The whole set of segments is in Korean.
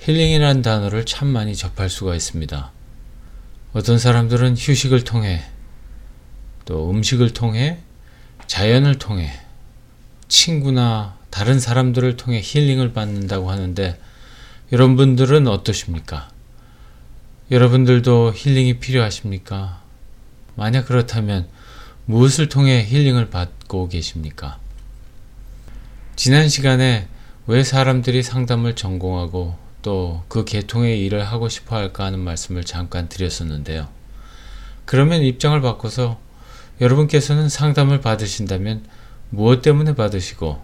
힐링이라는 단어를 참 많이 접할 수가 있습니다. 어떤 사람들은 휴식을 통해 또 음식을 통해 자연을 통해 친구나 다른 사람들을 통해 힐링을 받는다고 하는데 여러분들은 어떠십니까? 여러분들도 힐링이 필요하십니까? 만약 그렇다면 무엇을 통해 힐링을 받고 계십니까? 지난 시간에 왜 사람들이 상담을 전공하고 또 그 계통의 일을 하고 싶어 할까 하는 말씀을 잠깐 드렸었는데요. 그러면 입장을 바꿔서 여러분께서는 상담을 받으신다면 무엇 때문에 받으시고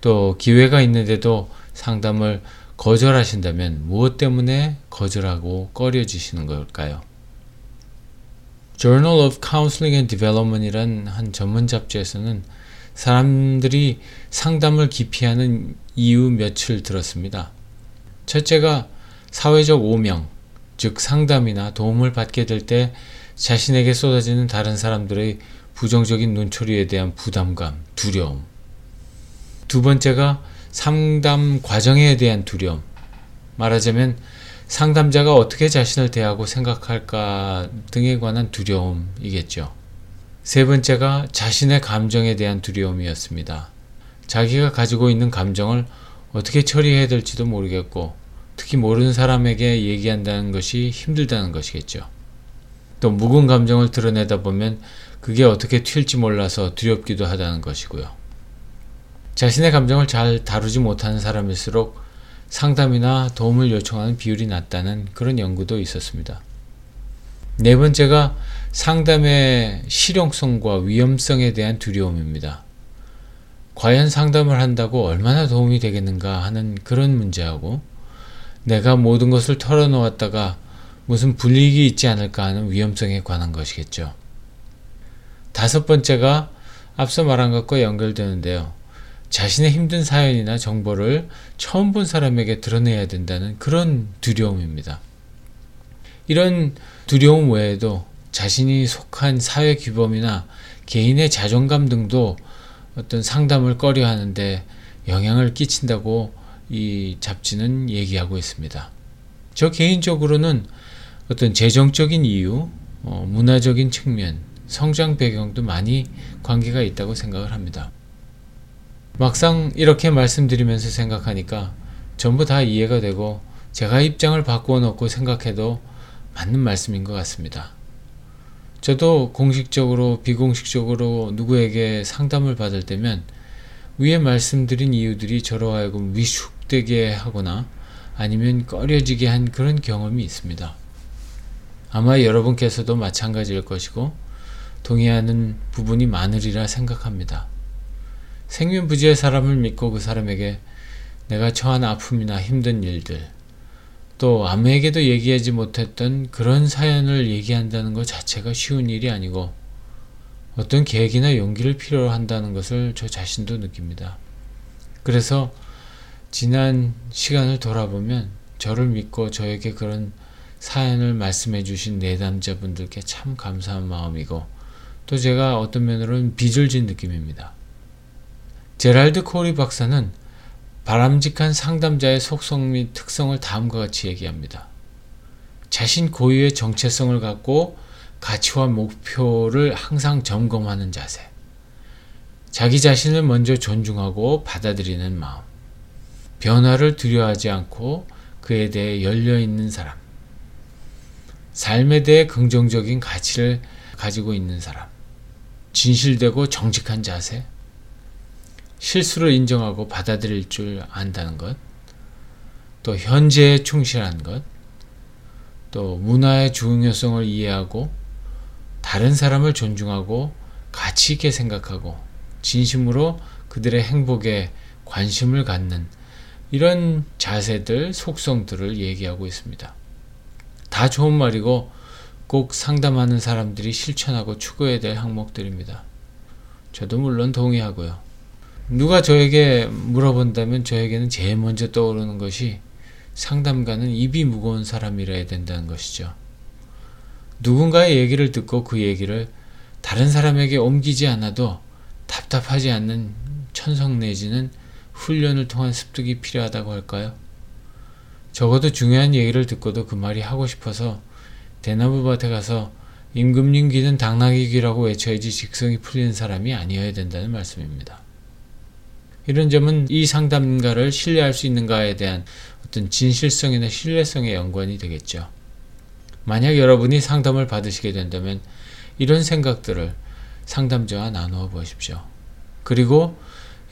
또 기회가 있는데도 상담을 거절하신다면 무엇 때문에 거절하고 꺼려지시는 걸까요? Journal of Counseling and Development이란 한 전문 잡지에서는 사람들이 상담을 기피하는 이유 몇을 들었습니다. 첫째가 사회적 오명, 즉 상담이나 도움을 받게 될 때 자신에게 쏟아지는 다른 사람들의 부정적인 눈초리에 대한 부담감, 두려움. 두 번째가 상담 과정에 대한 두려움. 말하자면 상담자가 어떻게 자신을 대하고 생각할까 등에 관한 두려움이겠죠. 세 번째가 자신의 감정에 대한 두려움이었습니다. 자기가 가지고 있는 감정을 어떻게 처리해야 될지도 모르겠고, 특히 모르는 사람에게 얘기한다는 것이 힘들다는 것이겠죠. 또 묵은 감정을 드러내다 보면 그게 어떻게 튈지 몰라서 두렵기도 하다는 것이고요. 자신의 감정을 잘 다루지 못하는 사람일수록 상담이나 도움을 요청하는 비율이 낮다는 그런 연구도 있었습니다. 네 번째가 상담의 실용성과 위험성에 대한 두려움입니다. 과연 상담을 한다고 얼마나 도움이 되겠는가 하는 그런 문제하고 내가 모든 것을 털어놓았다가 무슨 불이익이 있지 않을까 하는 위험성에 관한 것이겠죠. 다섯 번째가 앞서 말한 것과 연결되는데요. 자신의 힘든 사연이나 정보를 처음 본 사람에게 드러내야 된다는 그런 두려움입니다. 이런 두려움 외에도 자신이 속한 사회 규범이나 개인의 자존감 등도 어떤 상담을 꺼려 하는데 영향을 끼친다고 이 잡지는 얘기하고 있습니다. 저 개인적으로는 어떤 재정적인 이유, 어, 문화적인 측면, 성장 배경도 많이 관계가 있다고 생각을 합니다. 막상 이렇게 말씀드리면서 생각하니까 전부 다 이해가 되고 제가 입장을 바꾸어 놓고 생각해도 맞는 말씀인 것 같습니다. 저도 공식적으로 비공식적으로 누구에게 상담을 받을 때면 위에 말씀드린 이유들이 저로 하여금 위축되게 하거나 아니면 꺼려지게 한 그런 경험이 있습니다. 아마 여러분께서도 마찬가지일 것이고 동의하는 부분이 많으리라 생각합니다. 생면부지의 사람을 믿고 그 사람에게 내가 처한 아픔이나 힘든 일들, 또 아무에게도 얘기하지 못했던 그런 사연을 얘기한다는 것 자체가 쉬운 일이 아니고 어떤 계획이나 용기를 필요로 한다는 것을 저 자신도 느낍니다. 그래서 지난 시간을 돌아보면 저를 믿고 저에게 그런 사연을 말씀해 주신 내담자분들께 참 감사한 마음이고 또 제가 어떤 면으로는 빚을 진 느낌입니다. 제랄드 코리 박사는 바람직한 상담자의 속성 및 특성을 다음과 같이 얘기합니다. 자신 고유의 정체성을 갖고 가치와 목표를 항상 점검하는 자세. 자기 자신을 먼저 존중하고 받아들이는 마음. 변화를 두려워하지 않고 그에 대해 열려 있는 사람. 삶에 대해 긍정적인 가치를 가지고 있는 사람. 진실되고 정직한 자세. 실수를 인정하고 받아들일 줄 안다는 것, 또 현재에 충실한 것, 또 문화의 중요성을 이해하고 다른 사람을 존중하고 가치 있게 생각하고 진심으로 그들의 행복에 관심을 갖는 이런 자세들, 속성들을 얘기하고 있습니다. 다 좋은 말이고 꼭 상담하는 사람들이 실천하고 추구해야 될 항목들입니다. 저도 물론 동의하고요. 누가 저에게 물어본다면 저에게는 제일 먼저 떠오르는 것이 상담가는 입이 무거운 사람이라야 된다는 것이죠. 누군가의 얘기를 듣고 그 얘기를 다른 사람에게 옮기지 않아도 답답하지 않는 천성 내지는 훈련을 통한 습득이 필요하다고 할까요? 적어도 중요한 얘기를 듣고도 그 말이 하고 싶어서 대나무밭에 가서 임금님 귀는 당나귀 귀라고 외쳐야지 직성이 풀리는 사람이 아니어야 된다는 말씀입니다. 이런 점은 이 상담가를 신뢰할 수 있는가에 대한 어떤 진실성이나 신뢰성의 연관이 되겠죠. 만약 여러분이 상담을 받으시게 된다면 이런 생각들을 상담자와 나누어 보십시오. 그리고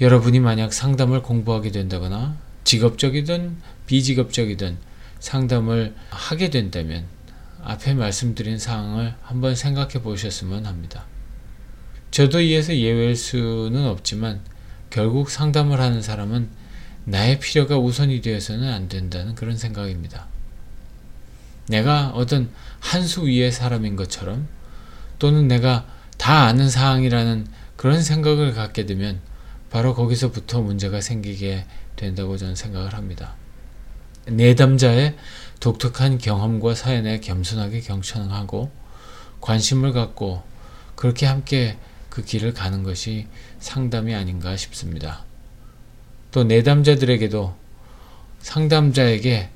여러분이 만약 상담을 공부하게 된다거나 직업적이든 비직업적이든 상담을 하게 된다면 앞에 말씀드린 사항을 한번 생각해 보셨으면 합니다. 저도 이에서 예외일 수는 없지만 결국 상담을 하는 사람은 나의 필요가 우선이 되어서는 안 된다는 그런 생각입니다. 내가 어떤 한 수 위의 사람인 것처럼 또는 내가 다 아는 사항이라는 그런 생각을 갖게 되면 바로 거기서부터 문제가 생기게 된다고 저는 생각을 합니다. 내담자의 독특한 경험과 사연에 겸손하게 경청하고 관심을 갖고 그렇게 함께 그 길을 가는 것이 상담이 아닌가 싶습니다. 또 내담자들에게도 상담자에게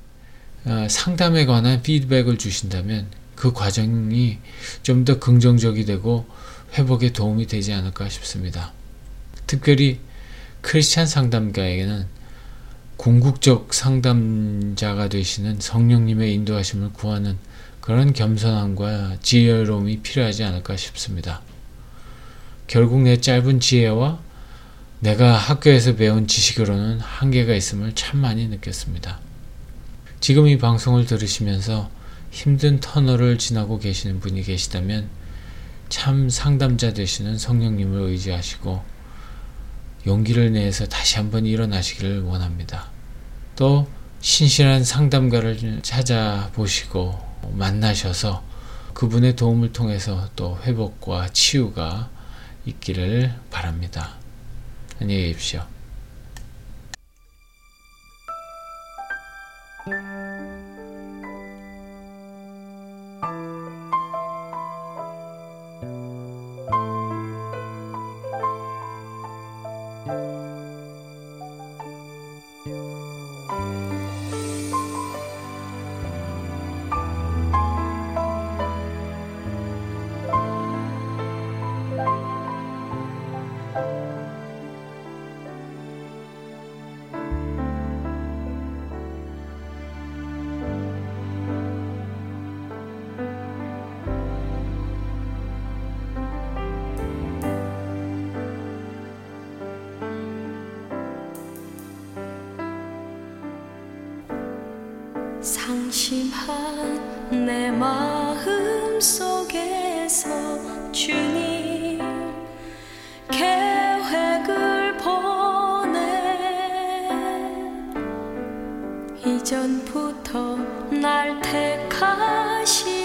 어, 상담에 관한 피드백을 주신다면 그 과정이 좀 더 긍정적이 되고 회복에 도움이 되지 않을까 싶습니다. 특별히 크리스찬 상담가에게는 궁극적 상담자가 되시는 성령님의 인도하심을 구하는 그런 겸손함과 지혜로움이 필요하지 않을까 싶습니다. 결국 내 짧은 지혜와 내가 학교에서 배운 지식으로는 한계가 있음을 참 많이 느꼈습니다. 지금 이 방송을 들으시면서 힘든 터널을 지나고 계시는 분이 계시다면 참 상담자 되시는 성령님을 의지하시고 용기를 내서 다시 한번 일어나시기를 원합니다. 또 신실한 상담가를 찾아보시고 만나셔서 그분의 도움을 통해서 또 회복과 치유가 있기를 바랍니다. 안녕히 계십시오. 심한 내 마음 속에서 주님 계획을 보내. 이전부터 날 택하시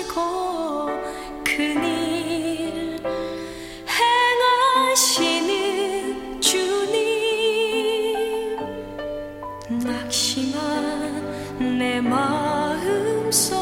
마음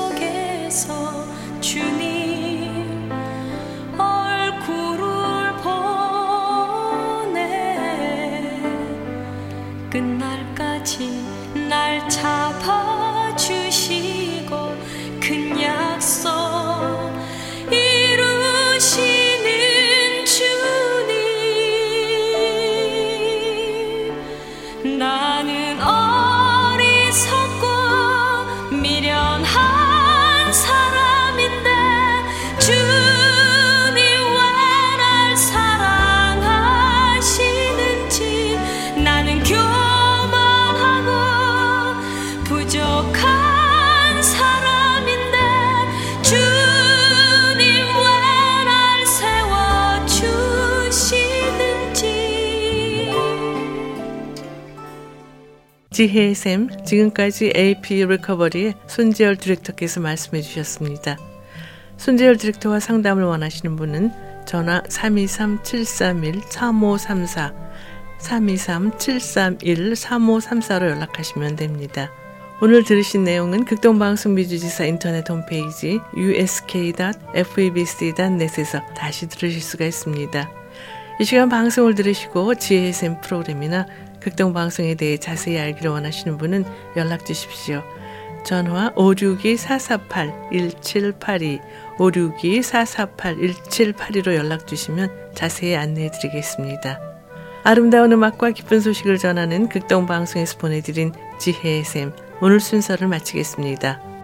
지혜의 샘 지금까지 AP 리커버리의 손재열 디렉터께서 말씀해 주셨습니다. 손재열 디렉터와 상담을 원하시는 분은 전화 323-731-3534 323-731-3534로 연락하시면 됩니다. 오늘 들으신 내용은 극동방송 미주지사 인터넷 홈페이지 usk.febc.net에서 다시 들으실 수가 있습니다. 이 시간 방송을 들으시고 지혜의 샘 프로그램이나 극동방송에 대해 자세히 알기를 원하시는 분은 연락 주십시오. 전화 562-448-1782, 562-448-1782로 연락 주시면 자세히 안내해 드리겠습니다. 아름다운 음악과 기쁜 소식을 전하는 극동방송에서 보내드린 지혜의 샘, 오늘 순서를 마치겠습니다.